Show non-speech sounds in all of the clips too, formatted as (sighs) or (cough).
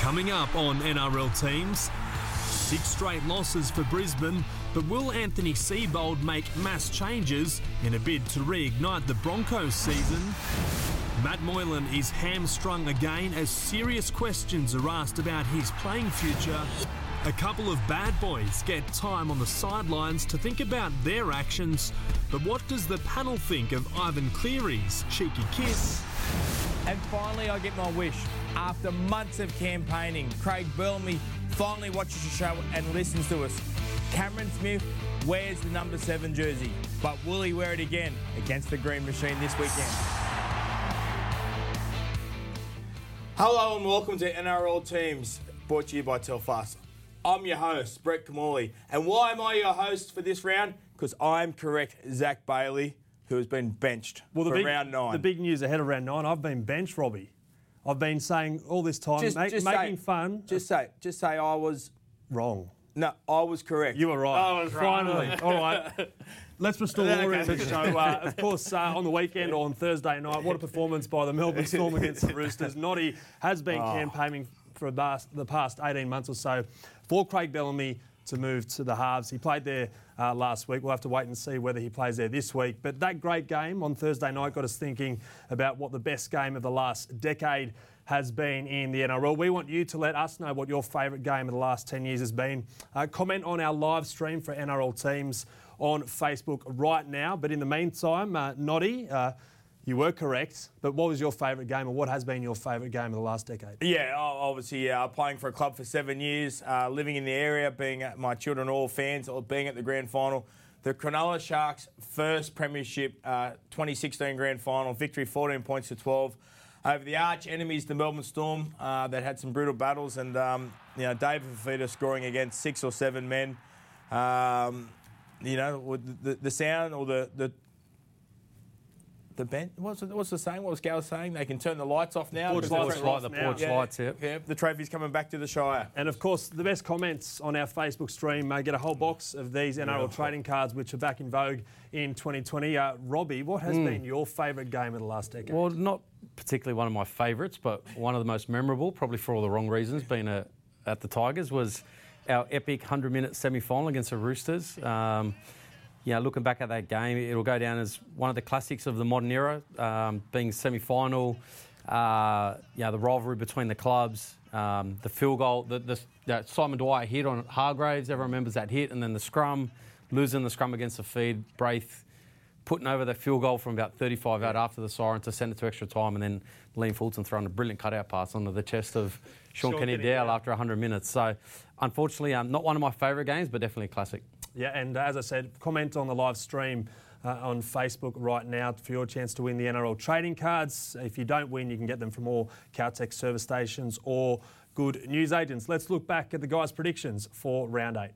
Coming up on NRL teams, six straight losses for Brisbane, but will Anthony Seibold make mass changes in a bid to reignite the Broncos season? Matt Moylan is hamstrung again as serious questions are asked about his playing future. A couple of bad boys get time on the sidelines to think about their actions, but what does the panel think of Ivan Cleary's cheeky kiss? And finally, I get my wish. After months of campaigning, Craig Bellamy finally watches the show and listens to us. Cameron Smith wears the number seven jersey, but will he wear it again against the Green Machine this weekend? Hello and welcome to NRL Teams, brought to you by Telfast. I'm your host, Brett Kimmorley. And why am I your host for this round? Because I'm correct, Zac Bailey, who has been benched Well, the for big, round nine. the big news ahead of round nine, I've been benched, Robbie. I've been saying all this time, just, make- just making say, fun. Just say, just say I was wrong. no, I was correct. You were right. I was right. Finally. all right. Let's restore Okay. order into the show. Uh, of course, uh, on the weekend or on Thursday night, what a performance by the Melbourne Storm against the Roosters. Noddy has been Oh. campaigning for the past, the past 18 months or so for Craig Bellamy to move to the halves. He played there uh, last week. We'll have to wait and see whether he plays there this week. But that great game on Thursday night got us thinking about what the best game of the last decade has been in the NRL. We want you to let us know what your favourite game of the last 10 years has been. Uh, comment on our live stream for NRL teams on Facebook right now. But in the meantime, uh, Noddy, uh, you were correct. But what was your favourite game, or what has been your favourite game of the last decade? Yeah, obviously, yeah, playing for a club for seven years, uh, living in the area, being my children all fans, or being at the grand final. The Cronulla Sharks' first premiership, uh, 2016 grand final victory, 14 points to 12 over the arch enemies, the Melbourne Storm, uh, that had some brutal battles, and um, you know David Fifita scoring against six or seven men. Um, you know, the, the sound or the the the bench. What's the, what's the saying? What was Gal saying? They can turn the lights off now. Porch lights the are off the porch yeah, lights, yeah. yeah, the trophy's coming back to the Shire. And of course, the best comments on our Facebook stream uh, get a whole box of these NRL trading cards, which are back in vogue in 2020. Uh, Robbie, what has been your favourite game of the last decade? Well, not particularly one of my favourites, but one of the most memorable, probably for all the wrong reasons, being a, at the Tigers, was our epic 100 minute semi final against the Roosters. Um, you know, looking back at that game, it'll go down as one of the classics of the modern era, um, being semi final, uh, you know, the rivalry between the clubs, um, the field goal, the, the, that Simon Dwyer hit on Hargreaves, everyone remembers that hit, and then the scrum, losing the scrum against the feed, Braith putting over that field goal from about 35 out after the siren to send it to extra time, and then Liam Fulton throwing a brilliant cutout pass onto the chest of Sean, Sean Kenny-Dowall. after 100 minutes. So, unfortunately, um, not one of my favourite games, but definitely a classic. Yeah, and as I said, comment on the live stream uh, on Facebook right now for your chance to win the NRL trading cards. If you don't win, you can get them from all Caltex service stations or good news agents. Let's look back at the guys' predictions for round eight.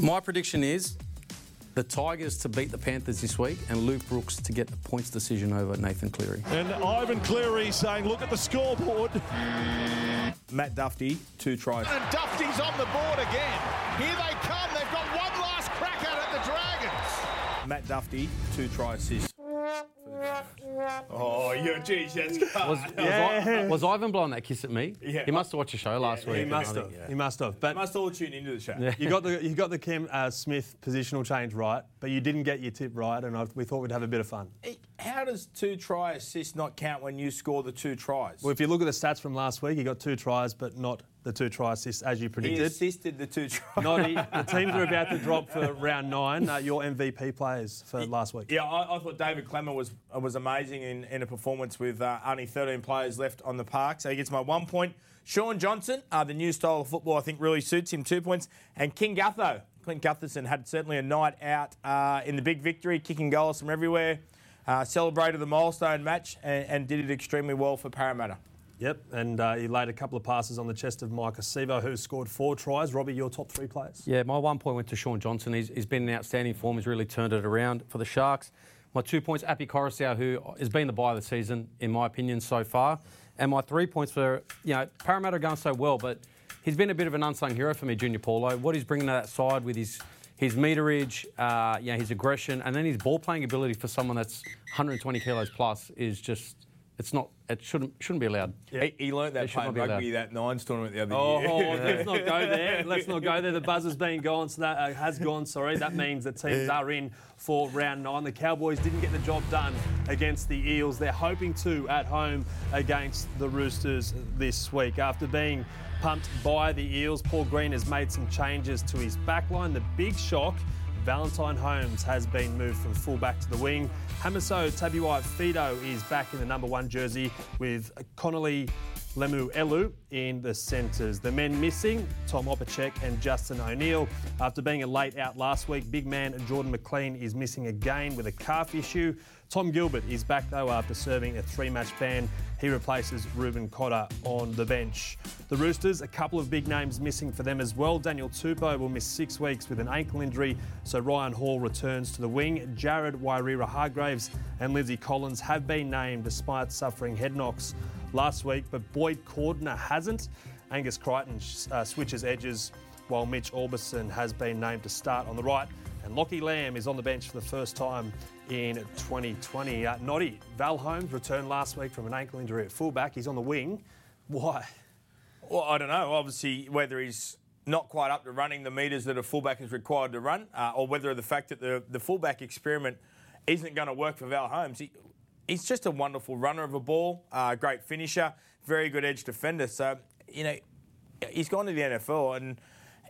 My prediction is the Tigers to beat the Panthers this week and Luke Brooks to get a points decision over Nathan Cleary. And Ivan Cleary saying, look at the scoreboard. Matt Dufty, two tries. And Dufty's on the board again. Here they Matt Dufty, two try assists. Oh, you're geez, that's Was, was, was Ivan blowing that kiss at me? Yeah. He must have watched the show last week. He must have. think- He must have. But must all tune into the show. you got the you got the Cam uh, Smith positional change right, but you didn't get your tip right, and I, we thought we'd have a bit of fun. How does two try assist not count when you score the two tries? Well, if you look at the stats from last week, he got two tries, but not the two try assists as you predicted. he assisted the two tries. Noddy, the (laughs) teams are about to drop for round nine. Uh, your MVP players for last week. Yeah, I, I thought David Klemmer was was amazing in, in a performance with uh, only 13 players left on the park. So he gets my one point. Shaun Johnson, uh, the new style of football, I think really suits him, two points. And King Gutho, Clint Gutherson had certainly a night out uh, in the big victory, kicking goals from everywhere. Uh, celebrated the milestone match and, and did it extremely well for Parramatta. Yep, and uh, he laid a couple of passes on the chest of Maika Sivo, who scored four tries. Robbie, your top three players. Yeah, my one point went to Shaun Johnson. He's, he's been in outstanding form. He's really turned it around for the Sharks. My two points, Api Koroisau, who has been the buy of the season, in my opinion, so far. And my three points for, you know, Parramatta are going so well, but he's been a bit of an unsung hero for me, Junior Paulo. What he's bringing to that side with his his meterage, uh, you know, his aggression, and then his ball playing ability for someone that's 120 kilos plus is just, it's not it shouldn't shouldn't be allowed. He, he learnt that playing be rugby that nines tournament the other Oh, year. (laughs) let's not go there. (laughs) Let's not go there. The buzzer's been gone, so that uh, has gone. Sorry, that means the teams are in for round nine. The Cowboys didn't get the job done against the Eels. They're hoping to at home against the Roosters this week. After being pumped by the Eels, Paul Green has made some changes to his backline. The big shock. Valentine Holmes has been moved from fullback to the wing. Hamiso Tabuai-Fidow is back in the number one jersey with Connolly Lemu Elu in the centres. The men missing, Tom Opacic and Justin O'Neill. After being a late out last week, big man Jordan McLean is missing again with a calf issue. Tom Gilbert is back though after serving a three match ban. He replaces Reuben Cotter on the bench. The Roosters, a couple of big names missing for them as well. Daniel Tupou will miss six weeks with an ankle injury, so Ryan Hall returns to the wing. Jared Waerea-Hargreaves and Lindsay Collins have been named despite suffering head knocks last week, but Boyd Cordner hasn't. Angus Crichton uh, switches edges while Mitch Aubusson has been named to start on the right. And Lockie Lam is on the bench for the first time in 2020. Uh, Noddy, Val Holmes returned last week from an ankle injury at fullback. He's on the wing. Why? Well, I don't know. Obviously, whether he's not quite up to running the metres that a fullback is required to run, uh, or whether the fact that the, the fullback experiment isn't going to work for Val Holmes. He, he's just a wonderful runner of a ball, uh, great finisher, very good edge defender. So, you know, he's gone to the NFL and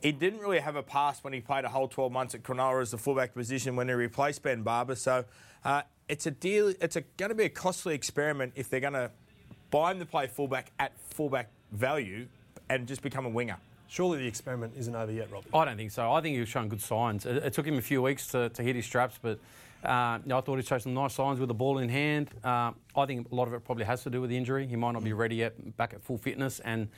he didn't really have a pass when he played a whole 12 months at Cronulla as the fullback position when he replaced Ben Barba. So uh, it's a deal. It's going to be a costly experiment if they're going to buy him to play fullback at fullback value and just become a winger. Surely the experiment isn't over yet, Rob. I don't think so. I think he was showing good signs. It, it took him a few weeks to, to hit his straps, but uh, you know, I thought he showed some nice signs with the ball in hand. Uh, I think a lot of it probably has to do with the injury. He might not be ready yet, back at full fitness, and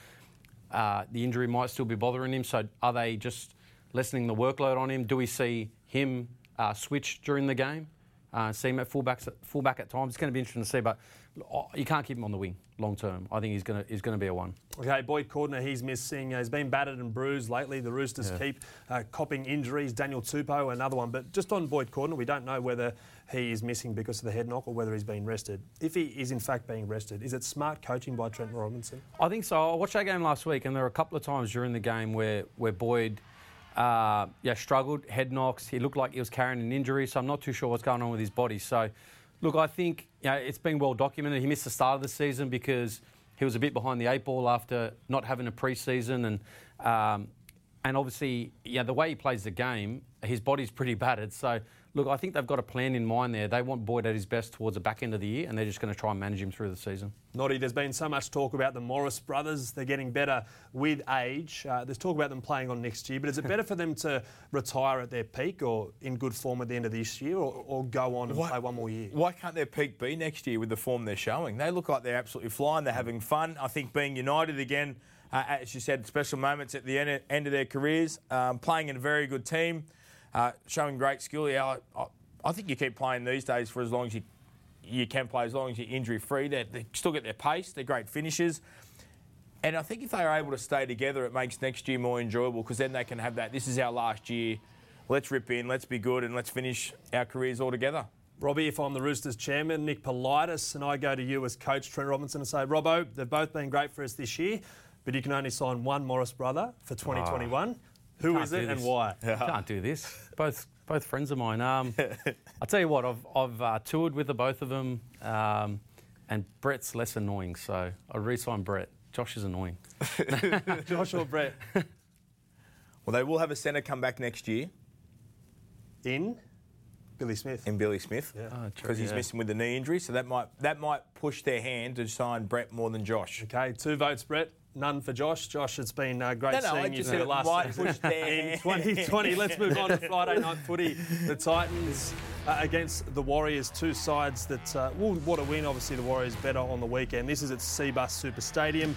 uh, the injury might still be bothering him. So, are they just lessening the workload on him? Do we see him uh, switch during the game? Uh, see him at fullback, fullback at times. It's going to be interesting to see, but oh, you can't keep him on the wing long term. I think he's going to he's going to be a one. Okay, Boyd Cordner, he's missing. Uh, he's been battered and bruised lately. The Roosters Yeah. keep uh, copping injuries. Daniel Tupou, another one. But just on Boyd Cordner, we don't know whether he is missing because of the head knock or whether he's been rested. If he is in fact being rested, is it smart coaching by Trent Robinson? I think so. I watched that game last week, and there were a couple of times during the game where where Boyd, uh, yeah, struggled, head knocks. He looked like he was carrying an injury, so I'm not too sure what's going on with his body. So, look, I think you know, it's been well documented. He missed the start of the season because he was a bit behind the eight ball after not having a pre-season, and um, and obviously, yeah, the way he plays the game, his body's pretty battered. So. Look, I think they've got a plan in mind there. They want Boyd at his best towards the back end of the year, and they're just going to try and manage him through the season. Noddy, there's been so much talk about the Morris brothers. They're getting better with age. Uh, there's talk about them playing on next year, but is it better for them to retire at their peak or in good form at the end of this year or, or go on and Why- play one more year? Why can't their peak be next year with the form they're showing? They look like they're absolutely flying. They're having fun. I think being united again, uh, as you said, special moments at the end, end of their careers, um, playing in a very good team, uh, showing great skill. Yeah, I, I, I think you keep playing these days for as long as you you can play, as long as you're injury free. They they still get their pace. They're great finishers. And I think if they are able to stay together, it makes next year more enjoyable because then they can have that. This is our last year. Let's rip in, let's be good, and let's finish our careers all together. Robbie, if I'm the Roosters chairman, Nick Politis, and I go to you as coach, Trent Robinson, and say, Robbo, they've both been great for us this year, but you can only sign one Morris brother for 2021. Who Can't is do it and this. why? (laughs) Can't do this. Both both friends of mine. Um, (laughs) I'll tell you what, I've, I've uh, toured with the both of them, um, and Brett's less annoying, so I'll re-sign Brett. Josh is annoying. (laughs) Josh or Brett? Well, they will have a centre come back next year In Billy Smith. in Billy Smith Yeah. Oh, true, because he's yeah. missing with the knee injury. So that might that might push their hand to sign Brett more than Josh. Okay, two votes, Brett. None for Josh. Josh, it's been uh, great No, no, I seeing you for the last might season. (laughs) in 2020. Let's move on to Friday night footy. The Titans uh, against the Warriors, two sides that uh, will want to win. Obviously, the Warriors better on the weekend. This is at Cbus Super Stadium.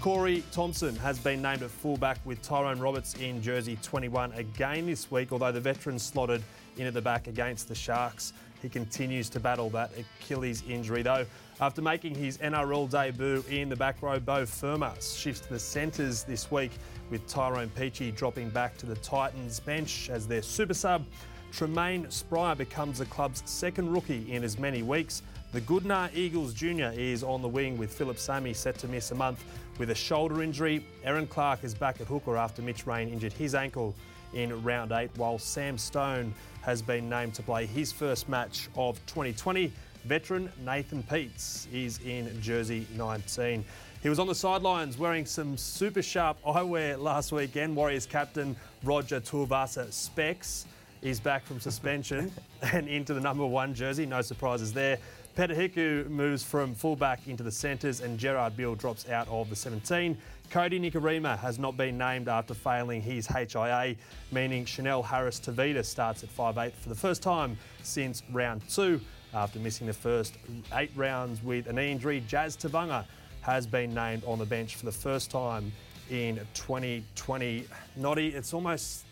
Corey Thompson has been named at fullback with Tyrone Roberts in jersey 21 again this week, although the veteran slotted in at the back against the Sharks. He continues to battle that Achilles injury, though. After making his NRL debut in the back row, Beau Fermor shifts to the centres this week with Tyrone Peachey dropping back to the Titans bench as their super sub. Tremaine Spryer becomes the club's second rookie in as many weeks. The Goodnar Eagles Jr. is on the wing with Phillip Sami set to miss a month with a shoulder injury. Erin Clark is back at hooker after Mitch Rein injured his ankle in round eight, while Sam Stone has been named to play his first match of 2020. Veteran Nathan Peats is in jersey 19. He was on the sidelines wearing some super sharp eyewear last weekend. Warriors captain Roger Tuivasa specs. He's back from suspension (laughs) and into the number one jersey. No surprises there. Peta Hiku moves from fullback into the centres and Gerard Beale drops out of the 17. Kodi Nikorima has not been named after failing his HIA, meaning Chanel Harris Tavita starts at 5'8 for the first time since round two. After missing the first eight rounds with an injury, Jazz Tevaga has been named on the bench for the first time in 2020. Noddy, it's almost,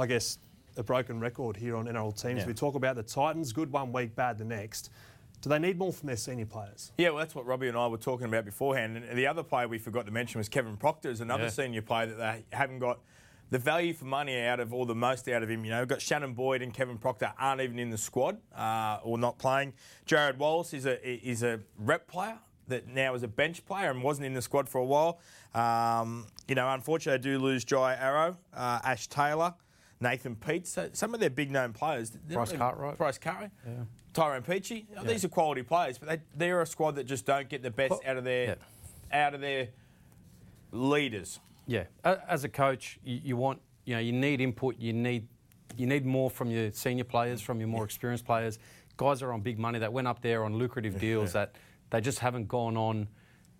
I guess, a broken record here on NRL teams. Yeah. We talk about the Titans, good one week, bad the next. Do they need more from their senior players? Yeah, well, that's what Robbie and I were talking about beforehand. And the other player we forgot to mention was Kevin Proctor, is another Yeah. senior player that they haven't got the value for money out of or the most out of him. You know, we've got Shannon Boyd and Kevin Proctor aren't even in the squad uh, or not playing. Jarrod Wallace is a is a rep player that now is a bench player and wasn't in the squad for a while. Um, you know, unfortunately, they do lose Jai Arrow, uh, Ash Taylor. Nathan Peats, so some of their big known players. Bryce Cartwright. Bryce Cartwright. Tyrone Peachey. These are quality players, but they, they're a squad that just don't get the best out of their out of their leaders. Yeah, as a coach, you, you want you know you need input. You need you need more from your senior players, from your more experienced players. Guys are on big money that went up there on lucrative deals that they just haven't gone on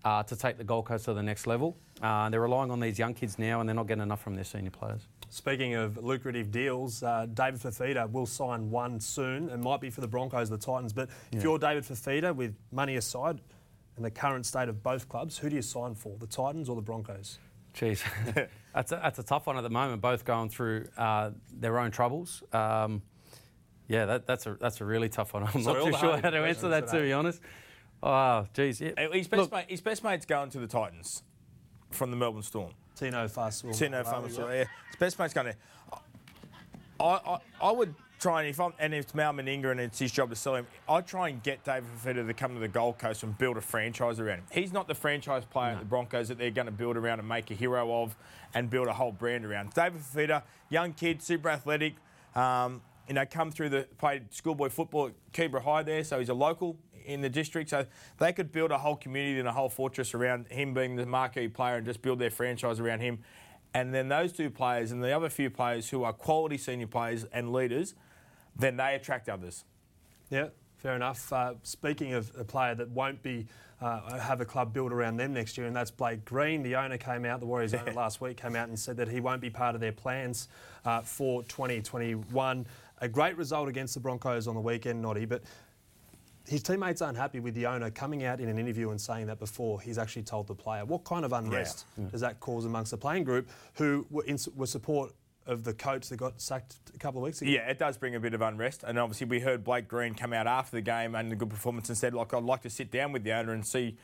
uh, to take the Gold Coast to the next level. Uh, they're relying on these young kids now, and they're not getting enough from their senior players. Speaking of lucrative deals, uh, David Fifita will sign one soon. It might be for the Broncos, or the Titans. But if you're David Fifita, with money aside and the current state of both clubs, who do you sign for, the Titans or the Broncos? Jeez, (laughs) that's a, that's a tough one at the moment. Both going through uh, their own troubles. Um, yeah, that, that's a that's a really tough one. I'm Sorry, not too sure how to answer questions that, to today. be honest. Oh, geez. Yeah. His best, Look, mate, his best mate's going to the Titans from the Melbourne Storm. Tino Fuss. Tino Farmer, yeah. His best mate's going there. I, I, I would try and if I'm and if it's Mal Meninga and it's his job to sell him, I'd try and get David Fifita to come to the Gold Coast and build a franchise around him. He's not the franchise player at the Broncos that they're going to build around and make a hero of and build a whole brand around. David Fifita, young kid, super athletic. Um, you know, come through the played schoolboy football at Keebra High there, so he's a local in the district. So they could build a whole community and a whole fortress around him being the marquee player and just build their franchise around him. And then those two players and the other few players who are quality senior players and leaders, then they attract others. Yeah, fair enough. Uh, speaking of a player that won't be uh, have a club built around them next year, and that's Blake Green. The owner came out, the Warriors owner (laughs) last week came out and said that he won't be part of their plans uh, for 2021. A great result against the Broncos on the weekend, Noddy, but his teammates aren't happy with the owner coming out in an interview and saying that before he's actually told the player. What kind of unrest does that cause amongst the playing group who were in were support of the coach that got sacked a couple of weeks ago? Yeah, it does bring a bit of unrest. And obviously, we heard Blake Green come out after the game and the good performance and said, like, I'd like to sit down with the owner and see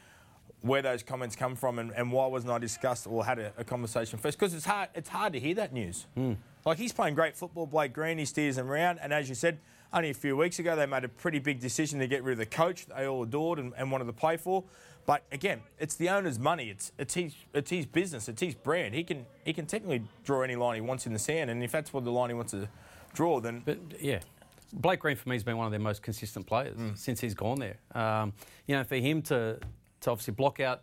where those comments come from and, and why wasn't I discussed or had a, a conversation first. Because it's hard, it's hard to hear that news. Hmm. Like, he's playing great football, Blake Green. He steers them around. And as you said, only a few weeks ago, they made a pretty big decision to get rid of the coach they all adored and, and wanted to play for. But again, it's the owner's money. It's it's his it's his business. It's his brand. He can he can technically draw any line he wants in the sand, and if that's what the line he wants to draw, then But yeah, Blake Green for me has been one of their most consistent players since he's gone there. Um, you know, for him to to obviously block out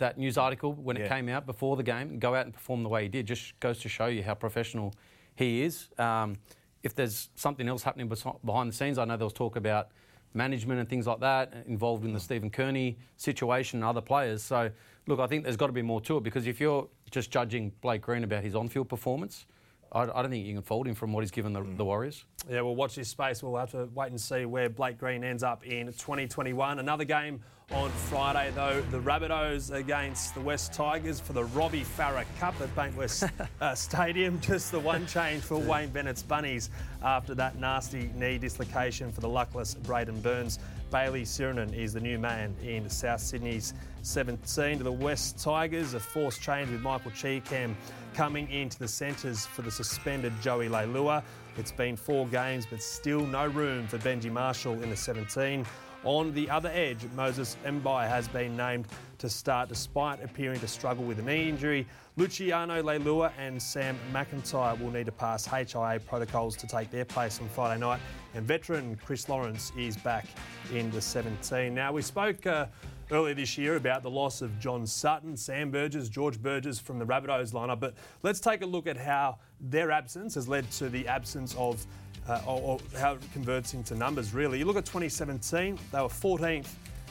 that news article when Yeah. it came out before the game and go out and perform the way he did just goes to show you how professional he is. Um, if there's something else happening behind the scenes, I know there was talk about management and things like that involved in the mm. Stephen Kearney situation and other players. So, look, I think there's got to be more to it because if you're just judging Blake Green about his on-field performance, I, I don't think you can fault him from what he's given the, mm. the Warriors. Yeah, we'll watch this space. We'll have to wait and see where Blake Green ends up in 2021. Another game on Friday, though, the Rabbitohs against the West Tigers for the Robbie Farah Cup at Bankwest (laughs) uh, Stadium. (laughs) Just the one change for Wayne Bennett's Bunnies after that nasty knee dislocation for the luckless Braidon Burns. Bayley Sironen is the new man in South Sydney's 17 to the West Tigers. A forced change with Michael Chee-Kam coming into the centres for the suspended Joey Leilua. It's been four games, but still no room for Benji Marshall in the 17. On the other edge, Moses Mbye has been named to start despite appearing to struggle with a knee injury. Luciano Leilua and Sam McIntyre will need to pass HIA protocols to take their place on Friday night. And veteran Chris Lawrence is back in the 17. Now, we spoke uh, earlier this year about the loss of John Sutton, Sam Burgess, George Burgess from the Rabbitohs lineup, but let's take a look at how their absence has led to the absence of uh, or, or how it converts into numbers, really. You look at 2017, they were 14th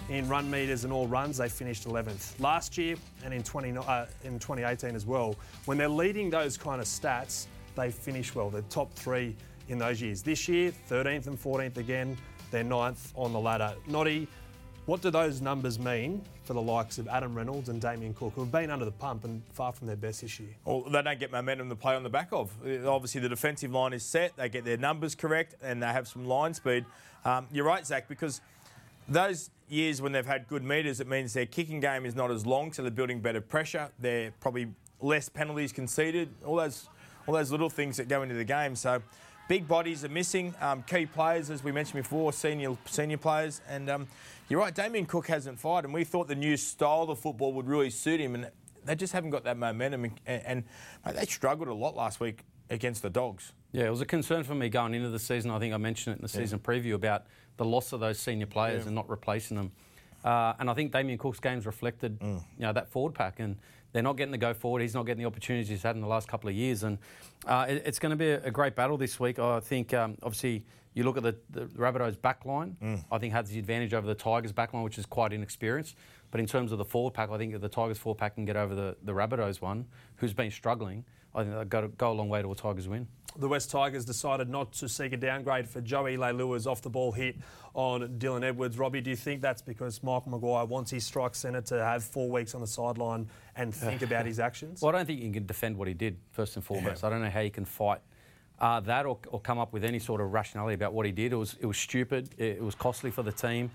in run meters and all runs, they finished 11th. Last year and in, 20, uh, in 2018 as well, when they're leading those kind of stats, they finish well. They're top three in those years. This year, 13th and 14th again, they're ninth on the ladder. Noddy, what do those numbers mean for the likes of Adam Reynolds and Damien Cook, who have been under the pump and far from their best this year? Well, they don't get momentum to play on the back of. Obviously, the defensive line is set. They get their numbers correct, and they have some line speed. Um, you're right, Zac, because those years when they've had good meters, it means their kicking game is not as long, so they're building better pressure. They're probably less penalties conceded. All those, all those little things that go into the game. So, big bodies are missing. Um, key players, as we mentioned before, senior senior players, and um, you're right. Damien Cook hasn't fired, and we thought the new style of football would really suit him, and they just haven't got that momentum. And, and mate, they struggled a lot last week against the Dogs. Yeah, it was a concern for me going into the season. I think I mentioned it in the season preview about the loss of those senior players Yeah. and not replacing them. Uh, and I think Damien Cook's games reflected, Mm. you know, that forward pack, and they're not getting the go forward. He's not getting the opportunities he's had in the last couple of years, and uh, it- it's going to be a, a great battle this week. I think, um, obviously, you look at the, the Rabbitohs back line. Mm. I think has the advantage over the Tigers back line, which is quite inexperienced. But in terms of the forward pack, I think the Tigers forward pack can get over the, the Rabbitohs one, who's been struggling, I think they'll go, go a long way to a Tigers win. The West Tigers decided not to seek a downgrade for Joey Leilua's off the ball hit on Dylan Edwards. Robbie, do you think that's because Michael Maguire wants his strike centre to have four weeks on the sideline and think (sighs) about his actions? Well, I don't think you can defend what he did, first and foremost. I don't know how you can fight uh, that or, or come up with any sort of rationality about what he did. It was, it was stupid, it, it was costly for the team.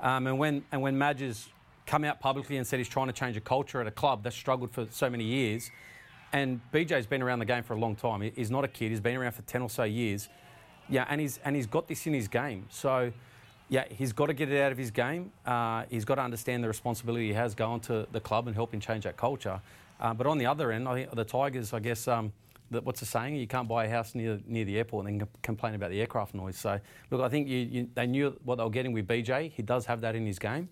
Um, and when, and when Madge has come out publicly and said he's trying to change a culture at a club that's struggled for so many years, and BJ's been around the game for a long time. He's not a kid. He's been around for ten or so years. Yeah, and he's and he's got this in his game. So, yeah, he's got to get it out of his game. Uh, he's got to understand the responsibility he has going to the club and helping change that culture. Uh, but on the other end, I think the Tigers, I guess, um, what's the saying? You can't buy a house near near the airport and then c- complain about the aircraft noise. So, look, I think you, you, they knew what they were getting with BJ. He does have that in his game.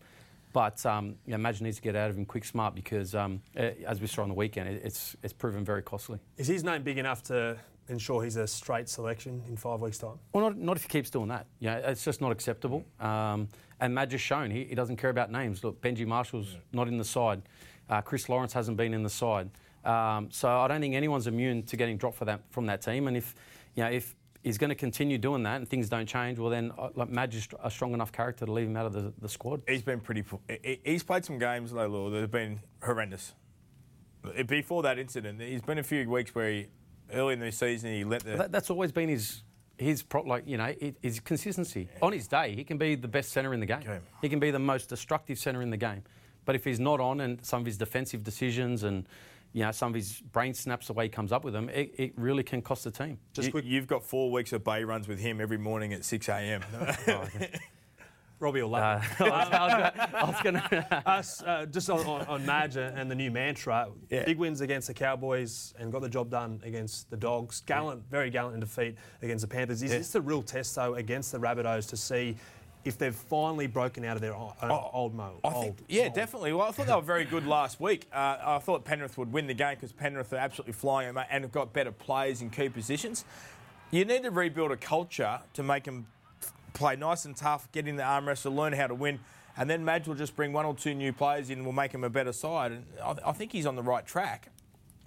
But um, yeah, Madge needs to get out of him quick, smart, because um, eh, as we saw on the weekend, it, it's it's proven very costly. Is his name big enough to ensure he's a straight selection in five weeks' time? Well, not, not if he keeps doing that. Yeah, it's just not acceptable. Um, and Madge has shown he, he doesn't care about names. Look, Benji Marshall's not in the side. Uh, Chris Lawrence hasn't been in the side. Um, so I don't think anyone's immune to getting dropped for that, from that team. And if, you know, if he's going to continue doing that and things don't change, well then uh, like Madge is a strong enough character to leave him out of the, the squad. He's been pretty. He's played some games, though, Law, that have been horrendous. Before that incident, there's been a few weeks where he, early in the season, he let the. That, that's always been his his pro, like you know his consistency. On his day, he can be the best centre in the game. Okay. He can be the most destructive centre in the game. But if he's not on, and some of his defensive decisions and you know some of his brain snaps the way he comes up with them, it, it really can cost the team. Just you, quick, You've got four weeks of bay runs with him every morning at 6 a.m. (laughs) Robbie will love Uh. (laughs) I was going (laughs) to. Us, uh, just on, on, on Madge and the new mantra, Yeah. big wins against the Cowboys and got the job done against the Dogs. Gallant, very gallant in defeat against the Panthers. Is this the real test, though, against the Rabbitohs to see if they've finally broken out of their uh, old mode? I think, yeah, definitely. Well, I thought they were very good last week. Uh, I thought Penrith would win the game because Penrith are absolutely flying and have got better players in key positions. You need to rebuild a culture to make them play nice and tough, get in the arm wrestle, learn how to win, and then Madge will just bring one or two new players in and will make them a better side. And I, I think he's on the right track.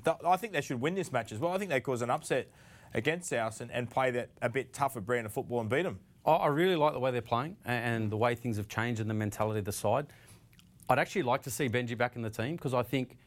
Th- I think they should win this match as well. I think they cause an upset against South and, and play that a bit tougher brand of football and beat them. I- really like the way they're playing and the way things have changed and the mentality of the side. I'd actually like to see Benji back in the team because I think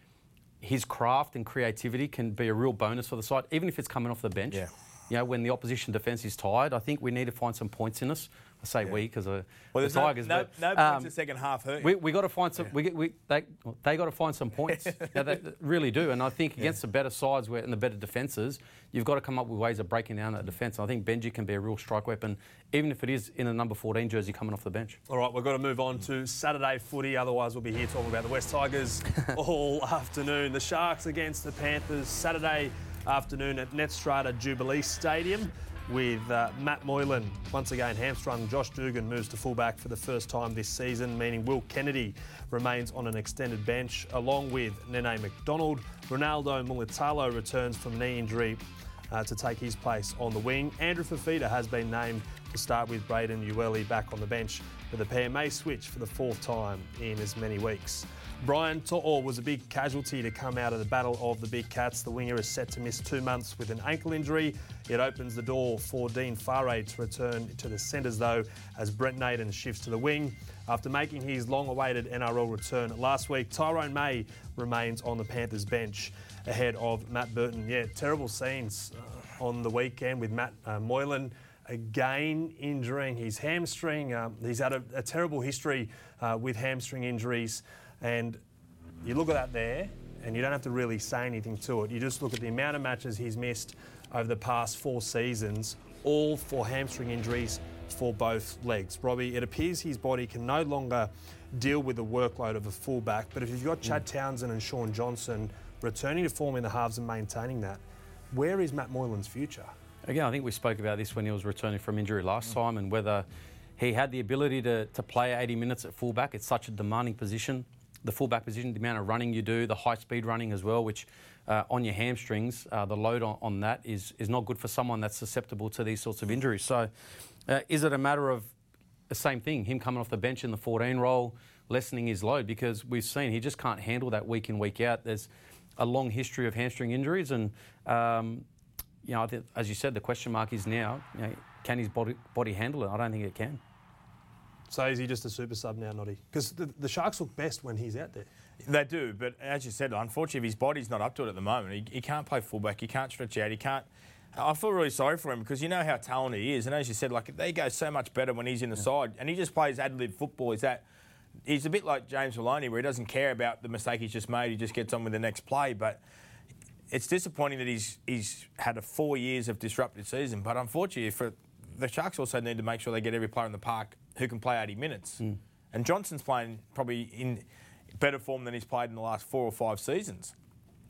his craft and creativity can be a real bonus for the side, even if it's coming off the bench. Yeah. you know, when the opposition defence is tired, I think we need to find some points in us. I say we because Well, the no, Tigers. no, but, no um, points the second half hurt. we we got to find some. We, we they they got to find some points. (laughs) yeah, they they really do. And I think against the better sides where, and the better defences, you've got to come up with ways of breaking down that defence. I think Benji can be a real strike weapon, even if it is in a number 14 jersey coming off the bench. All right, we've got to move on to Saturday footy. Otherwise, we'll be here talking about the West Tigers (laughs) all afternoon. The Sharks against the Panthers Saturday afternoon at Netstrata Jubilee Stadium with uh, Matt Moylan once again hamstrung. Josh Dugan moves to fullback for the first time this season, meaning Will Kennedy remains on an extended bench along with Nene McDonald. Ronaldo Mulitalo returns from knee injury uh, to take his place on the wing. Andrew Fifita has been named to start with Braden Uele back on the bench, but the pair may switch for the fourth time in as many weeks. Brian To'o was a big casualty to come out of the battle of the Big Cats. The winger is set to miss two months with an ankle injury. It opens the door for Dean Whare to return to the centres, though, as Brent Naden shifts to the wing. After making his long awaited NRL return last week, Tyrone May remains on the Panthers bench ahead of Matt Burton. Yeah, terrible scenes uh, on the weekend with Matt uh, Moylan again injuring his hamstring. Um, he's had a, a terrible history uh, with hamstring injuries, and you look at that there, and you don't have to really say anything to it. You just look at the amount of matches he's missed over the past four seasons, all for hamstring injuries for both legs. Robbie, it appears his body can no longer deal with the workload of a fullback, but if you've got Chad Townsend and Shaun Johnson returning to form in the halves and maintaining that, where is Matt Moylan's future? Again, I think we spoke about this when he was returning from injury last time and whether he had the ability to, to play 80 minutes at fullback. It's such a demanding position. The fullback position, the amount of running you do, the high speed running as well, which uh, on your hamstrings, uh, the load on, on that is, is not good for someone that's susceptible to these sorts of injuries. So, uh, is it a matter of the same thing, him coming off the bench in the 14 role, lessening his load? Because we've seen he just can't handle that week in, week out. There's a long history of hamstring injuries, and um, you know, I think, as you said, the question mark is now, you know, can his body, body handle it? I don't think it can. So is he just a super sub now, Noddy? Because the, the Sharks look best when he's out there. They do, but as you said, unfortunately, his body's not up to it at the moment. He, he can't play fullback. He can't stretch out. He can't. I feel really sorry for him because you know how talented he is, and as you said, like they go so much better when he's in the side, and he just plays ad lib football. Is that he's a bit like James Maloney, where he doesn't care about the mistake he's just made. He just gets on with the next play, but. It's disappointing that he's he's had a four years of disrupted season, but unfortunately, for the Sharks also need to make sure they get every player in the park who can play 80 minutes. Hmm. And Johnson's playing probably in better form than he's played in the last four or five seasons.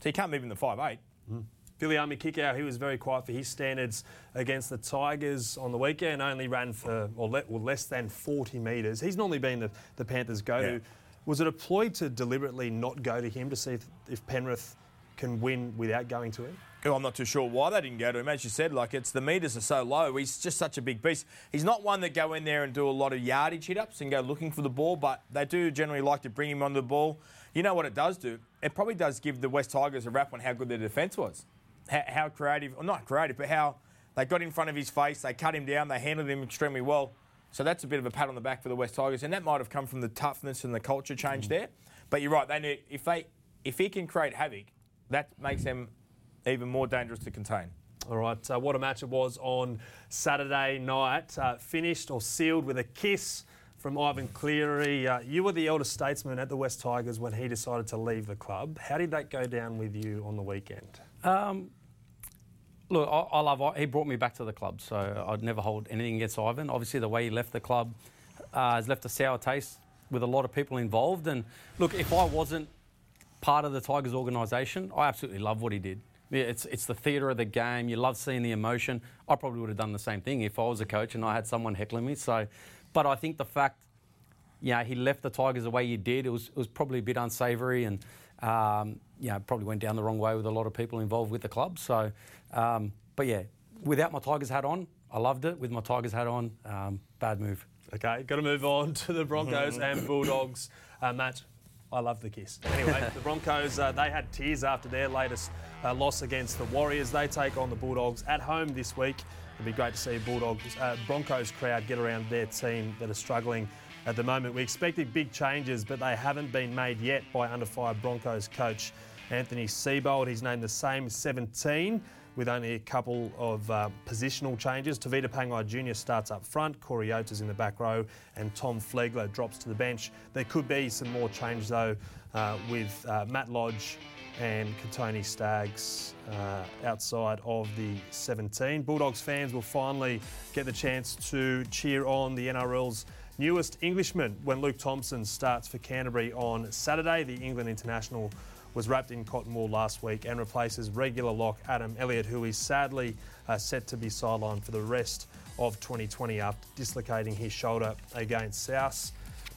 So he can't move in the five eight. Hmm. Billy Kikau, he was very quiet for his standards against the Tigers on the weekend, only ran for or, le- or less than 40 metres. He's normally been the, the Panthers' go to. Yeah. Was it a ploy to deliberately not go to him to see if, if Penrith can win without going to him? Well, I'm not too sure why they didn't go to him. As you said, like it's the meters are so low. He's just such a big beast. He's not one that go in there and do a lot of yardage hit ups and go looking for the ball, but they do generally like to bring him on the ball. You know what it does do? It probably does give the West Tigers a rap on how good their defence was, how, how creative, or not creative, but how they got in front of his face, they cut him down, they handled him extremely well. So that's a bit of a pat on the back for the West Tigers, and that might have come from the toughness and the culture change there. But you're right. They need if they if he can create havoc, that makes them even more dangerous to contain. All right, uh, what a match it was on Saturday night. Uh, finished or sealed with a kiss from Ivan Cleary. Uh, you were the elder statesman at the West Tigers when he decided to leave the club. How did that go down with you on the weekend? Um, look, I, I love. He brought me back to the club, so I'd never hold anything against Ivan. Obviously, the way he left the club uh, has left a sour taste with a lot of people involved. And look, if I wasn't part of the Tigers organisation, I absolutely love what he did. Yeah, it's it's the theatre of the game. You love seeing the emotion. I probably would have done the same thing if I was a coach and I had someone heckling me. So, but I think the fact, yeah, he left the Tigers the way he did. It was it was probably a bit unsavoury and. Um, you know, probably went down the wrong way with a lot of people involved with the club. So, um, but yeah, without my Tigers hat on, I loved it. With my Tigers hat on, um, bad move. Okay, got to move on to the Broncos and Bulldogs uh, match. I love the kiss. Anyway, (laughs) the Broncos, uh, they had tears after their latest uh, loss against the Warriors. They take on the Bulldogs at home this week. It'd be great to see Bulldogs, uh, Broncos crowd get around their team that are struggling at the moment. We expected big changes, but they haven't been made yet by under fire Broncos coach Anthony Seibold. He's named the same 17 with only a couple of uh, positional changes. Tevita Pangai Jr. starts up front, Corey Oates is in the back row, and Tom Flegler drops to the bench. There could be some more change though uh, with uh, Matt Lodge and Kotoni Staggs uh, outside of the 17. Bulldogs fans will finally get the chance to cheer on the NRL's newest Englishman when Luke Thompson starts for Canterbury on Saturday. The England international was wrapped in cotton wool last week and replaces regular lock Adam Elliott, who is sadly uh, set to be sidelined for the rest of 2020 after dislocating his shoulder against South.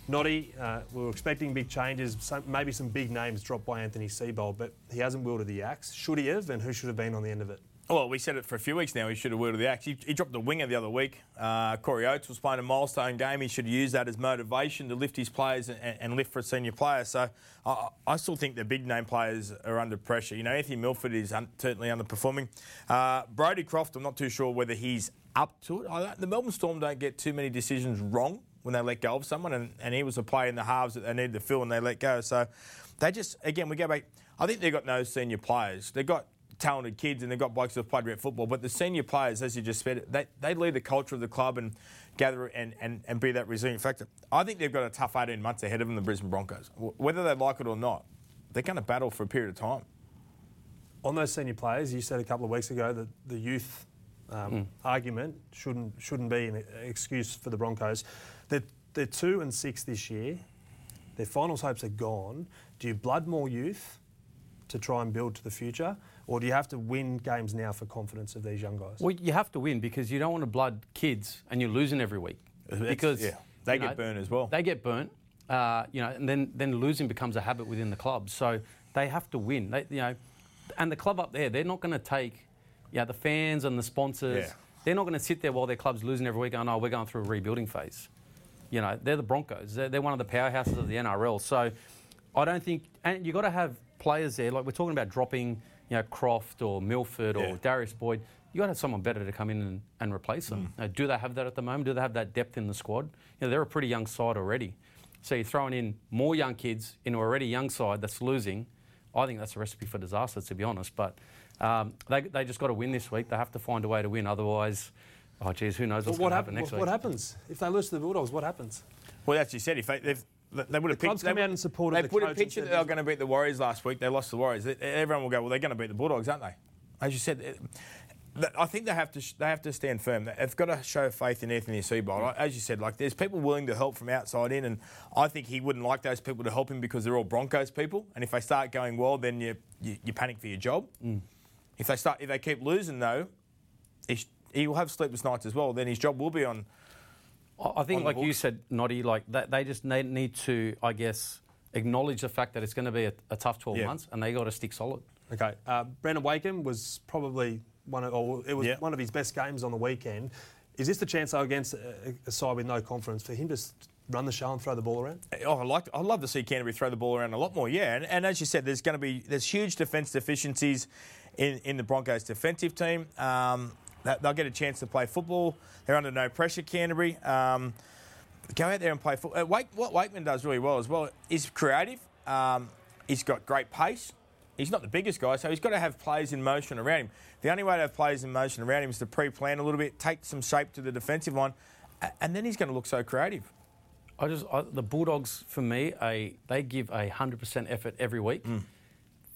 Noddy, uh, we were expecting big changes, some, maybe some big names dropped by Anthony Seibold, but he hasn't wielded the axe. Should he have, and who should have been on the end of it? Well, we said it for a few weeks now. He should have wielded the axe. He, he dropped the winger the other week. Uh, Corey Oates was playing a milestone game. He should use that as motivation to lift his players and, and lift for a senior player. So I, I, still think the big name players are under pressure. You know, Anthony Milford is un- certainly underperforming. Uh, Brodie Croft, I'm not too sure whether he's up to it. The Melbourne Storm don't get too many decisions wrong when they let go of someone, and, and he was a player in the halves that they needed to fill and they let go. So they just, again, we go back. I think they've got no senior players. They've got talented kids and they've got blokes who've played great football, but the senior players, as you just said, they, they lead the culture of the club and gather and, and, and be that resilient factor. I think they've got a tough 18 months ahead of them, the Brisbane Broncos. Whether they like it or not, they're going to battle for a period of time. On those senior players, you said a couple of weeks ago that the youth um, mm. argument shouldn't shouldn't be an excuse for the Broncos. They're, they're two and six this year. Their finals hopes are gone. Do you blood more youth to try and build to the future, or do you have to win games now for confidence of these young guys? Well, you have to win because you don't want to blood kids and you're losing every week. because yeah, they get know, burnt as well. They get burnt, uh, you know, and then then losing becomes a habit within the club. So they have to win. They, you know, and the club up there, they're not going to take yeah, the fans and the sponsors, yeah. they're not going to sit there while their club's losing every week going, oh, we're going through a rebuilding phase. You know, they're the Broncos. They're, they're one of the powerhouses of the NRL. So I don't think, and you've got to have players there, like we're talking about dropping, you know, Croft or Milford or yeah. Darius Boyd. You've got to have someone better to come in and, and replace them. Mm. do they have that at the moment? Do they have that depth in the squad? You know, they're a pretty young side already. So you're throwing in more young kids in an already young side that's losing. I think that's a recipe for disaster, to be honest. But um, they, they just got to win this week. They have to find a way to win. Otherwise, oh, geez, who knows what's what going to happen next what, week. What happens? If they lose to the Bulldogs, what happens? Well, as you said, if they, they've they would have the club's come out and supported they the put a picture that they were going to beat the Warriors last week. They lost the Warriors. Everyone will go, well, they're going to beat the Bulldogs, aren't they? As you said, I think they have to they have to stand firm. They've got to show faith in Anthony Seibold. As you said, like there's people willing to help from outside in, and I think he wouldn't like those people to help him because they're all Broncos people. And if they start going well, then you you, you panic for your job. Mm. If they start, if they keep losing though, he, he will have sleepless nights as well. Then his job will be on. I think, like you said, Noddy, like they just need, need to, I guess, acknowledge the fact that it's going to be a, a tough 12 yeah. months, and they got to stick solid. Okay, uh, Brandon Wakeham was probably one of, or it was yeah. one of his best games on the weekend. Is this the chance, though, against a, a side with no confidence, for him to run the show and throw the ball around? Oh, I like. I'd love to see Canterbury throw the ball around a lot more. Yeah, and, and as you said, there's going to be there's huge defence deficiencies in, in the Broncos defensive team. Um, they'll get a chance to play football. They're under no pressure, Canterbury. Um, go out there and play football. Uh, Wake, what Wakeham does really well as well is creative. Um, he's got great pace. He's not the biggest guy, so he's got to have players in motion around him. The only way to have players in motion around him is to pre-plan a little bit, take some shape to the defensive line, and then he's going to look so creative. I just I, the Bulldogs for me, a, they give a hundred percent effort every week. Mm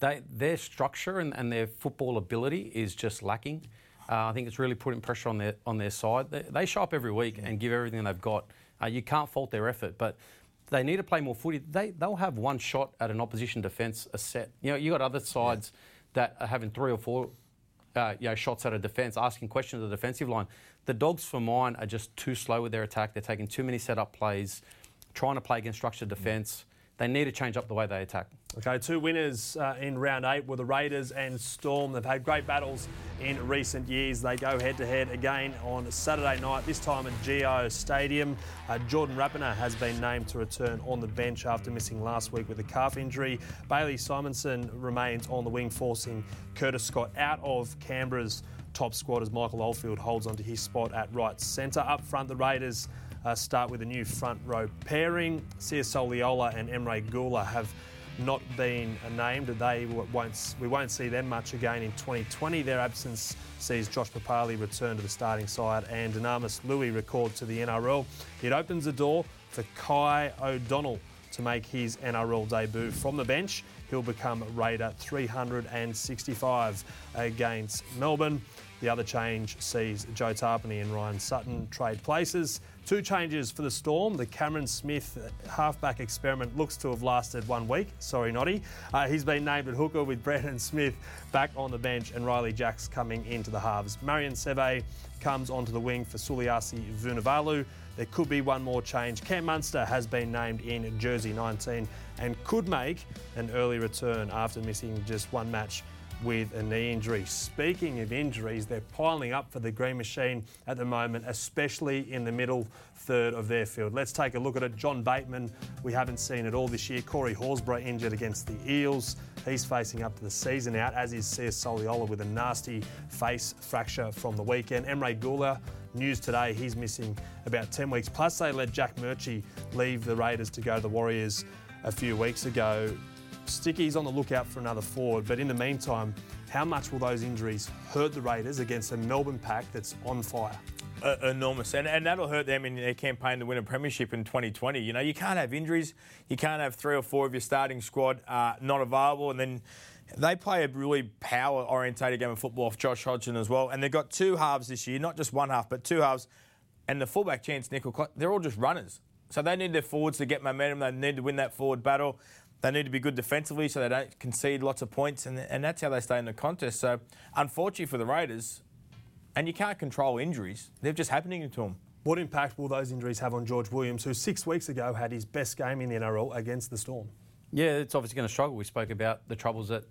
they, their structure and, and, their football ability is just lacking. Uh, I think it's really putting pressure on their on their side. They, they show up every week and give everything they've got. Uh, you can't fault their effort, but they need to play more footy. They they'll have one shot at an opposition defence a set. You know, you got other sides yeah. that are having three or four. Uh, you know, shots at a defence, asking questions of the defensive line. The Dogs, for mine, are just too slow with their attack. They're taking too many set-up plays, trying to play against structured defence. They need to change up the way they attack. Okay, two winners uh, in round eight were the Raiders and Storm. They've had great battles in recent years. They go head to head again on Saturday night, this time at GIO Stadium. Uh, Jordan Rapana has been named to return on the bench after missing last week with a calf injury. Bailey Simonsson remains on the wing, forcing Curtis Scott out of Canberra's top squad as Michael Oldfield holds onto his spot at right centre. Up front, the Raiders uh, start with a new front row pairing. Sia Soliola and Emre Guler have not been named. They won't, we won't see them much again in 2020. Their absence sees Josh Papalii return to the starting side and Dunamis Lui record to the NRL. It opens the door for Kai O'Donnell to make his NRL debut from the bench. He'll become Raider 365 against Melbourne. The other change sees Joe Tapine and Ryan Sutton trade places. Two changes for the Storm. The Cameron Smith halfback experiment looks to have lasted one week. Sorry, Noddy. Uh, he's been named at hooker with Brandon Smith back on the bench and Ryley Jacks coming into the halves. Marion Seve comes onto the wing for Suliasi Vunivalu. There could be one more change. Cam Munster has been named in jersey 19 and could make an early return after missing just one match with a knee injury. Speaking of injuries, they're piling up for the Green Machine at the moment, especially in the middle third of their field. Let's take a look at it. John Bateman, we haven't seen it all this year. Corey Horsburgh injured against the Eels. He's facing up to the season out, as is Sia Soliola with a nasty face fracture from the weekend. Emre Guler, news today, he's missing about 10 weeks. Plus, they let Jack Murchie leave the Raiders to go to the Warriors a few weeks ago. Sticky's on the lookout for another forward, but in the meantime, how much will those injuries hurt the Raiders against a Melbourne pack that's on fire? Uh, enormous, and, and that'll hurt them in their campaign to win a premiership in 2020. You know, you can't have injuries, you can't have three or four of your starting squad uh, not available, and then they play a really power orientated game of football off Josh Hodgson as well. And they've got two halves this year, not just one half, but two halves. And the fullback Charnze, Nicoll, they're all just runners. So they need their forwards to get momentum. They need to win that forward battle. They need to be good defensively so they don't concede lots of points, and, and that's how they stay in the contest. So, unfortunately for the Raiders, and you can't control injuries, they're just happening to them. What impact will those injuries have on George Williams, who six weeks ago had his best game in the NRL against the Storm? Yeah, it's obviously going to struggle. We spoke about the troubles that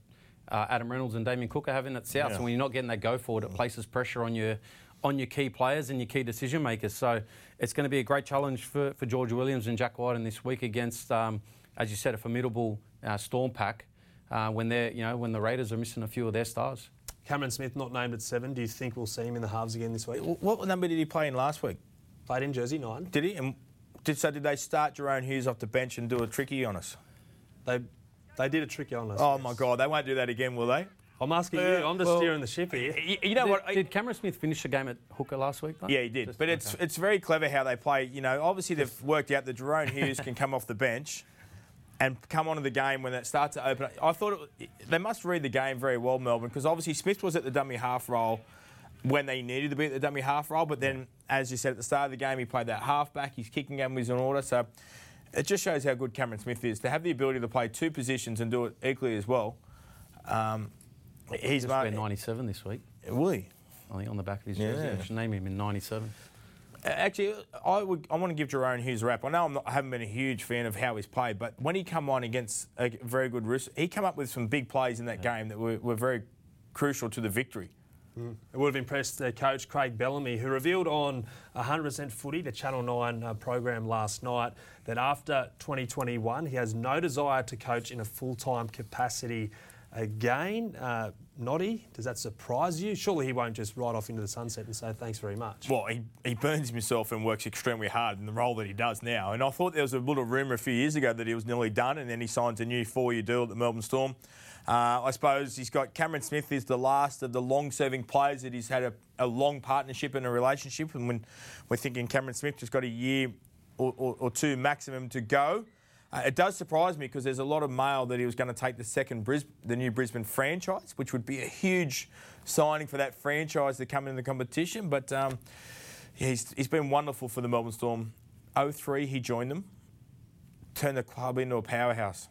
uh, Adam Reynolds and Damien Cook are having at South. Yeah. So when you're not getting that go forward, it places pressure on your on your key players and your key decision makers. So it's going to be a great challenge for, for George Williams and Jack Wighton this week against um, as you said, a formidable uh, storm pack uh, when they're, you know, when the Raiders are missing a few of their stars. Cameron Smith not named at seven. Do you think we'll see him in the halves again this week? What number did he play in last week? Played in jersey nine. Did he? And did so? Did they start Jerome Hughes off the bench and do a tricky on us? They they did a tricky on us. Oh yes. my God! They won't do that again, will they? I'm asking uh, you. I'm just well, steering the ship here. You, know did, what? Did Cameron Smith finish the game at hooker last week? Though? Yeah, he did. Just, but it's okay. it's very clever how they play. You know, obviously they've worked out that Jerome Hughes can come off the bench and come onto the game when it starts to open up. I thought it, they must read the game very well, Melbourne, because obviously Smith was at the dummy half role when they needed to be at the dummy half role, but then, as you said at the start of the game, he played that half back. His kicking game was in order, so it just shows how good Cameron Smith is to have the ability to play two positions and do it equally as well. Um, he's mar- 97 this week. Will he? I think on the back of his jersey. Yeah. I should name him in 97. Actually, I would. I want to give Jerome Hughes a rap. I know not, i haven't been a huge fan of how he's played, but when he come on against a very good risk, he came up with some big plays in that yeah. game that were, were, very crucial to the victory. Mm. It would have impressed uh, coach Craig Bellamy, who revealed on 100% Footy, the Channel 9 uh, program last night, that after 2021, he has no desire to coach in a full time capacity again. Uh, Noddy, does that surprise you? Surely he won't just ride off into the sunset and say thanks very much. Well, he, he burns himself and works extremely hard in the role that he does now. And I thought there was a little rumour a few years ago that he was nearly done and then he signs a new four year deal at the Melbourne Storm. Uh, I suppose he's got Cameron Smith is the last of the long serving players that he's had a, a, long partnership and a relationship. And when we're thinking Cameron Smith just got a year or, or, or two maximum to go. Uh, it does surprise me because there's a lot of mail that he was going to take the second Bris- the new Brisbane franchise, which would be a huge signing for that franchise to come in the competition. But um, he's, he's been wonderful for the Melbourne Storm. 03, he joined them, turned the club into a powerhouse.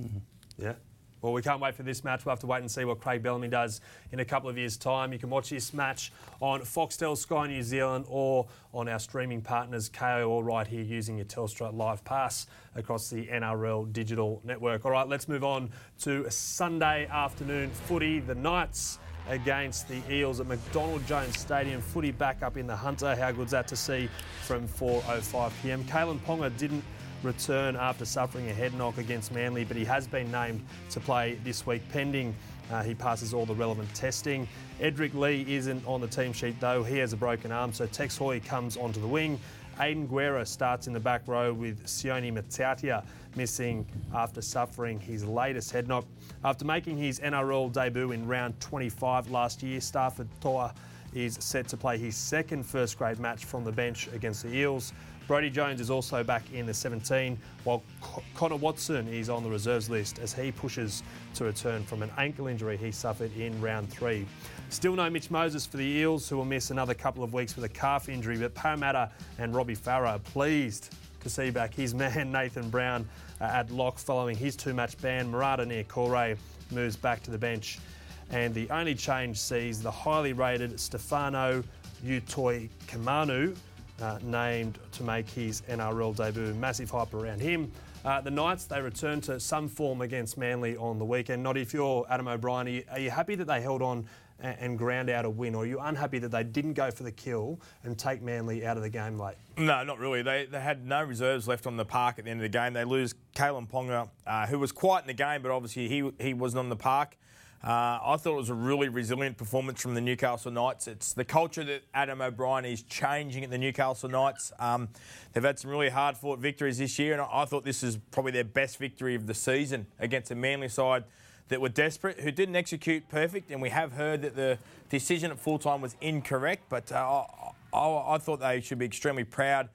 Mm-hmm. Yeah. Well, we can't wait for this match. We'll have to wait and see what Craig Bellamy does in a couple of years' time. You can watch this match on Foxtel, Sky New Zealand, or on our streaming partners, Kayo, or right here using your Telstra Live Pass across the NRL digital network. All right, let's move on to Sunday afternoon footy. The Knights against the Eels at McDonald Jones Stadium. Footy back up in the Hunter. How good's that to see from 4:05 p.m. Kalyn Ponga didn't return after suffering a head knock against Manly, but he has been named to play this week pending. Uh, he passes all the relevant testing. Edrick Lee isn't on the team sheet though. He has a broken arm, so Tex Hoy comes onto the wing. Aidan Guerra starts in the back row with Sione Matautia missing after suffering his latest head knock. After making his NRL debut in round 25 last year, Starford To'a is set to play his second first grade match from the bench against the Eels. Brodie Jones is also back in the 17, while Co- Connor Watson is on the reserves list as he pushes to return from an ankle injury he suffered in round three. Still no Mitch Moses for the Eels, who will miss another couple of weeks with a calf injury, but Parramatta and Robbie Farah are pleased to see back his man (laughs) Nathan Brown uh, at lock following his two match ban. Marata Niukore moves back to the bench. And the only change sees the highly rated Stefano Utoi Kamanu uh, named to make his NRL debut. Massive hype around him. Uh, the Knights, they return to some form against Manly on the weekend. Not if you're Adam O'Brien, are you, are you happy that they held on and, and ground out a win, or are you unhappy that they didn't go for the kill and take Manly out of the game late? No, not really. They, they had no reserves left on the park at the end of the game. They lose Kalyn Ponga, uh, who was quiet in the game, but obviously he, he wasn't on the park. Uh, I thought it was a really resilient performance from the Newcastle Knights. It's the culture that Adam O'Brien is changing at the Newcastle Knights. Um, they've had some really hard fought victories this year, and I thought this is probably their best victory of the season against a Manly side that were desperate, who didn't execute perfect, and we have heard that the decision at full time was incorrect, but uh, I, I, I thought they should be extremely proud.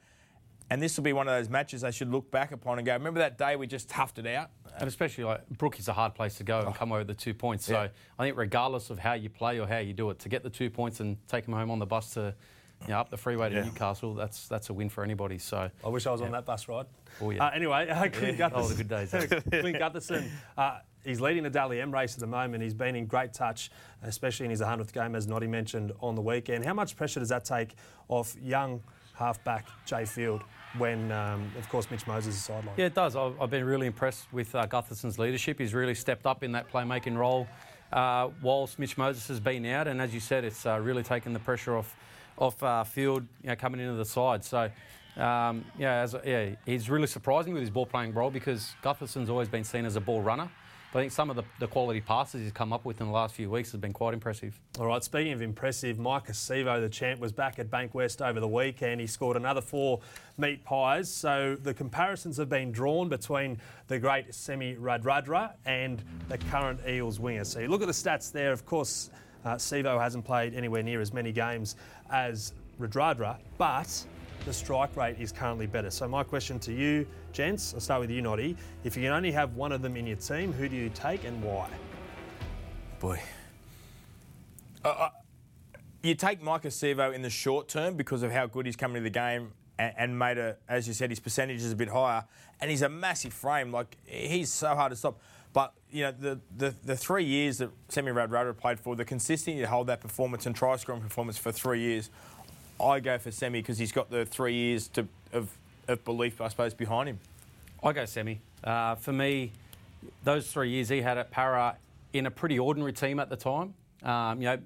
And this will be one of those matches they should look back upon and go, remember that day we just toughed it out? And especially like Brook is a hard place to go and come over the two points. So Yeah. I think regardless of how you play or how you do it, to get the two points and take them home on the bus to you know, up the freeway to Yeah. Newcastle, that's that's a win for anybody. So I wish I was on that bus ride. Oh, yeah. Uh, anyway, uh, (laughs) Clint Gutherson. Oh, the good days, eh? (laughs) Clint Gutherson, uh, he's leading the Dally M race at the moment. He's been in great touch, especially in his 100th game, as Noddy mentioned on the weekend. How much pressure does that take off young halfback Jai Field when, um, of course, Mitch Moses is sidelined? Yeah, it does. I've, I've been really impressed with uh, Gutherson's leadership. He's really stepped up in that playmaking role uh, whilst Mitch Moses has been out. And as you said, it's uh, really taken the pressure off off uh, Field you know, coming into the side. So, um, yeah, as, yeah, he's really surprising with his ball playing role because Gutherson's always been seen as a ball runner. But I think some of the, the quality passes he's come up with in the last few weeks has been quite impressive. All right, speaking of impressive, Maika Sivo, the champ, was back at Bankwest over the weekend. He scored another four meat pies. So the comparisons have been drawn between the great Semi Radradra and the current Eels winger. So you look at the stats there. Of course, uh, Sivo hasn't played anywhere near as many games as Radradra, but the strike rate is currently better. So my question to you, gents, I'll start with you, Noddy. If you can only have one of them in your team, who do you take and why? Boy. Uh, you take Maika Sivo in the short term because of how good he's coming to the game and, and made a, as you said, his percentage is a bit higher, and he's a massive frame. Like he's so hard to stop. But you know the the, the three years that Semi Radradra played for, the consistency to hold that performance and try scoring performance for three years, I go for Semi because he's got the three years to of of belief, I suppose, behind him. I go semi. Uh, for me, those three years he had at Parra in a pretty ordinary team at the time. Um, you know,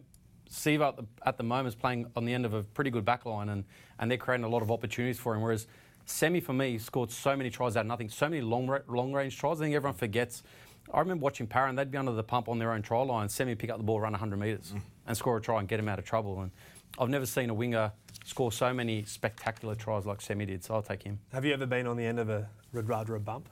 Sivo at the, at the moment is playing on the end of a pretty good backline, and, and they're creating a lot of opportunities for him. Whereas Semi, for me, scored so many tries out of nothing, so many long, long range tries. I think everyone forgets. I remember watching Parra, and they'd be under the pump on their own try line. Semi pick up the ball, run 100 metres, and score a try and get him out of trouble. And I've never seen a winger score so many spectacular tries like Semi did, so I'll take him. Have you ever been on the end of a Radradra bump?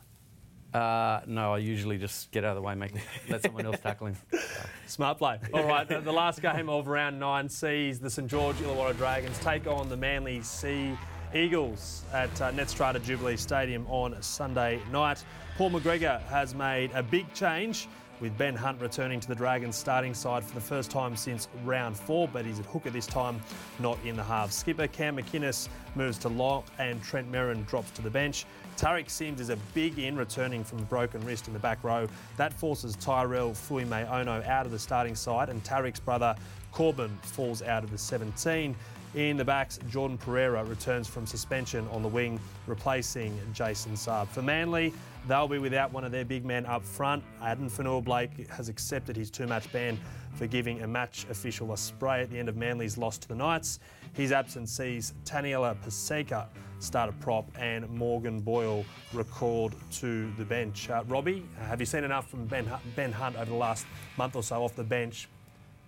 Uh, no, I usually just get out of the way, make let someone else tackle him. (laughs) Smart play. All right, the, the last game of round nine sees the St George Illawarra Dragons take on the Manly Sea Eagles at uh, Netstrata Jubilee Stadium on Sunday night. Paul McGregor has made a big change with Ben Hunt returning to the Dragons starting side for the first time since round four, but he's at hooker this time, not in the halves. Skipper Cam McInnes moves to lock and Trent Merrin drops to the bench. Tariq Sims is a big in returning from a broken wrist in the back row. That forces Tyrell Fuimaono out of the starting side, and Tariq's brother Corbin falls out of the 17. In the backs, Jordan Pereira returns from suspension on the wing, replacing Jason Saab. For Manly, they'll be without one of their big men up front. Addin Fonua-Blake has accepted his two match ban for giving a match official a spray at the end of Manly's loss to the Knights. His absence sees Taniela Paseka start a prop and Morgan Boyle recalled to the bench. Uh, Robbie, have you seen enough from Ben, ben Hunt over the last month or so off the bench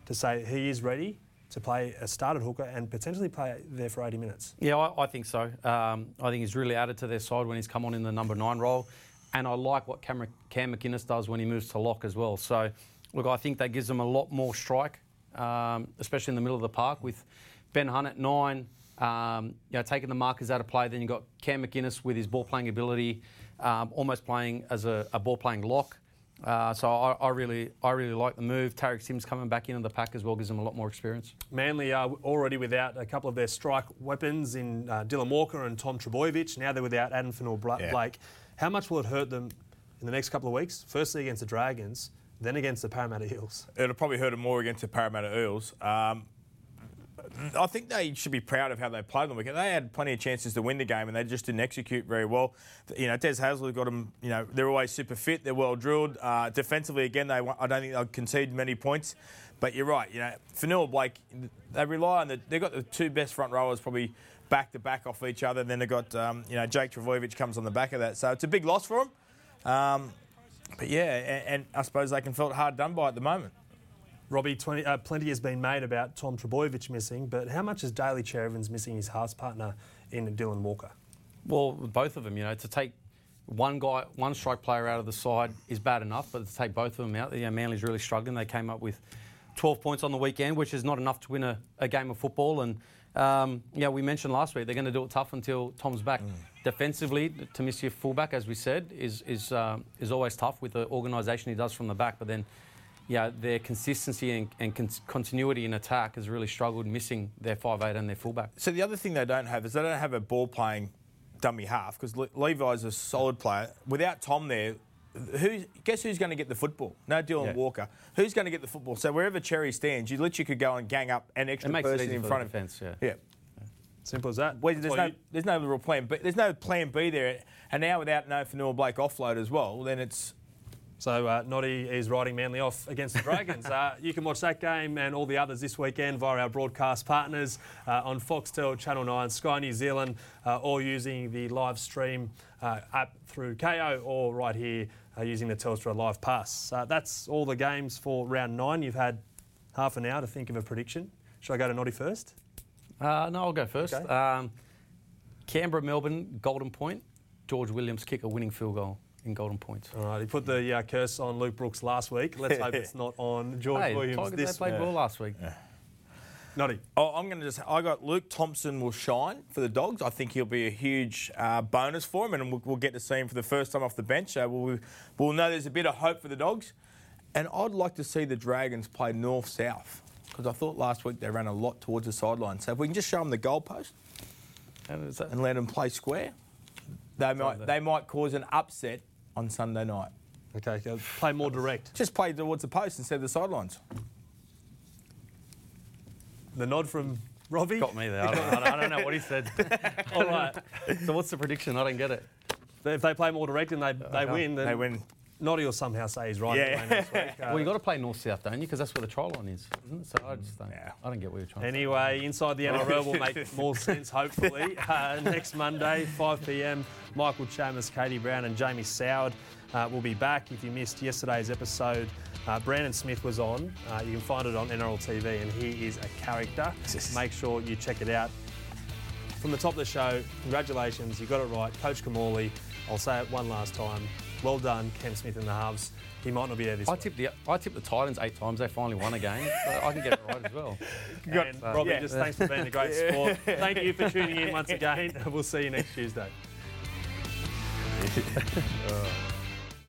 to say he is ready to play a started hooker and potentially play there for 80 minutes. Yeah, I, I think so. Um, I think he's really added to their side when he's come on in the number nine role. And I like what Cam, Cam McInnes does when he moves to lock as well. So, look, I think that gives them a lot more strike, um, especially in the middle of the park with Ben Hunt at nine, um, you know, taking the markers out of play. Then you've got Cam McInnes with his ball playing ability, um, almost playing as a, a ball playing lock. Uh, so I, I, really, I really like the move. Tariq Sims coming back into the pack as well gives them a lot more experience. Manly are already without a couple of their strike weapons in uh, Dylan Walker and Tom Trbojevic. Now they're without Addin Fonua-Blake. Yeah. How much will it hurt them in the next couple of weeks? Firstly against the Dragons, then against the Parramatta Eels. It'll probably hurt them more against the Parramatta Eels. Um, I think they should be proud of how they played on the weekend. They had plenty of chances to win the game, and they just didn't execute very well. You know, Des Hasler got them. You know, they're always super fit. They're well drilled. Uh, defensively, again, they I don't think they'll concede many points. But you're right. You know, Fonua-Blake, they rely on the. They've got the two best front rowers probably back to back off each other. Then they've got um, you know Jake Trbojevic comes on the back of that. So it's a big loss for them. Um, but yeah, and, and I suppose they can feel hard done by at the moment. Robbie, 20, uh, plenty has been made about Tom Trbojevic missing, but how much is Daly Cherry-Evans missing his halves partner in Dylan Walker? Well, both of them, you know, to take one guy, one strike player out of the side is bad enough, but to take both of them out, you know, Manly's really struggling. They came up with 12 points on the weekend, which is not enough to win a, a game of football. And um, yeah, we mentioned last week they're going to do it tough until Tom's back. Mm. Defensively, to miss your fullback, as we said, is is um, is always tough with the organisation he does from the back. But then yeah, their consistency and, and con- continuity in attack has really struggled, missing their five eight and their fullback. So the other thing they don't have is they don't have a ball playing dummy half because Le- Levi's a solid player. Without Tom there, who guess who's going to get the football? No Dylan yeah. Walker. Who's going to get the football? So wherever Cherry stands, you literally could go and gang up an extra person in front of defence. Yeah. yeah. Simple as that. Well, there's, no, there's no real plan, but there's no plan B there. And now without no Fonua-Blake offload as well, then it's so uh, Noddy is riding Manly off against the Dragons. uh, (laughs) you can watch that game and all the others this weekend via our broadcast partners uh, on Foxtel, Channel 9, Sky New Zealand, uh, or using the live stream uh, app through Kayo or right here uh, using the Telstra Live Pass. that's all the games for round nine. You've had half an hour to think of a prediction. Should I go to Noddy first? no, I'll go first. Okay. Um, Canberra, Melbourne, Golden Point. George Williams kick a winning field goal in golden points. All right, he put the uh, curse on Luke Brooks last week. Let's hope it's (laughs) not on George hey, Williams Tigers, this they played well last week. Yeah. Noddy. Oh, I'm going to just. I got Luke Thompson will shine for the Dogs. I think he'll be a huge uh, bonus for him, and we'll, we'll, get to see him for the first time off the bench. So we'll, we'll know there's a bit of hope for the Dogs. And I'd like to see the Dragons play north south because I thought last week they ran a lot towards the sideline. So if we can just show them the goalpost and, and let them play square, they might they might cause an upset on Sunday night. Okay, uh, play more direct. Just play towards the post instead of the sidelines. The nod from Robbie. Got me there. (laughs) I don't, I don't know what he said. (laughs) All right. So what's the prediction? I don't get it. If they play more direct and they, they win, then they win. Noddy will somehow say he's right. Yeah. (laughs) well, you've got to play north south, don't you? Because that's where the try line is, isn't it? So I just don't. Yeah. I don't get what you're trying. Anyway, inside the NRL will make (laughs) more sense. Hopefully, (laughs) uh, next Monday, 5 p.m. Michael Chammas, Katie Brown, and Jamie Soward uh, will be back. If you missed yesterday's episode, uh, Brandon Smith was on. Uh, you can find it on NRL TV, and he is a character. Make sure you check it out. From the top of the show, congratulations, you got it right. Coach Kamali, I'll say it one last time. Well done, Ken Smith in the halves. He might not be there this I tipped the I tipped the Titans eight times. They finally won a game. so I can get it right as well. (laughs) And, Robbie, yeah. just thanks for being a great (laughs) sport. Thank you for tuning in once again. (laughs) We'll see you next Tuesday.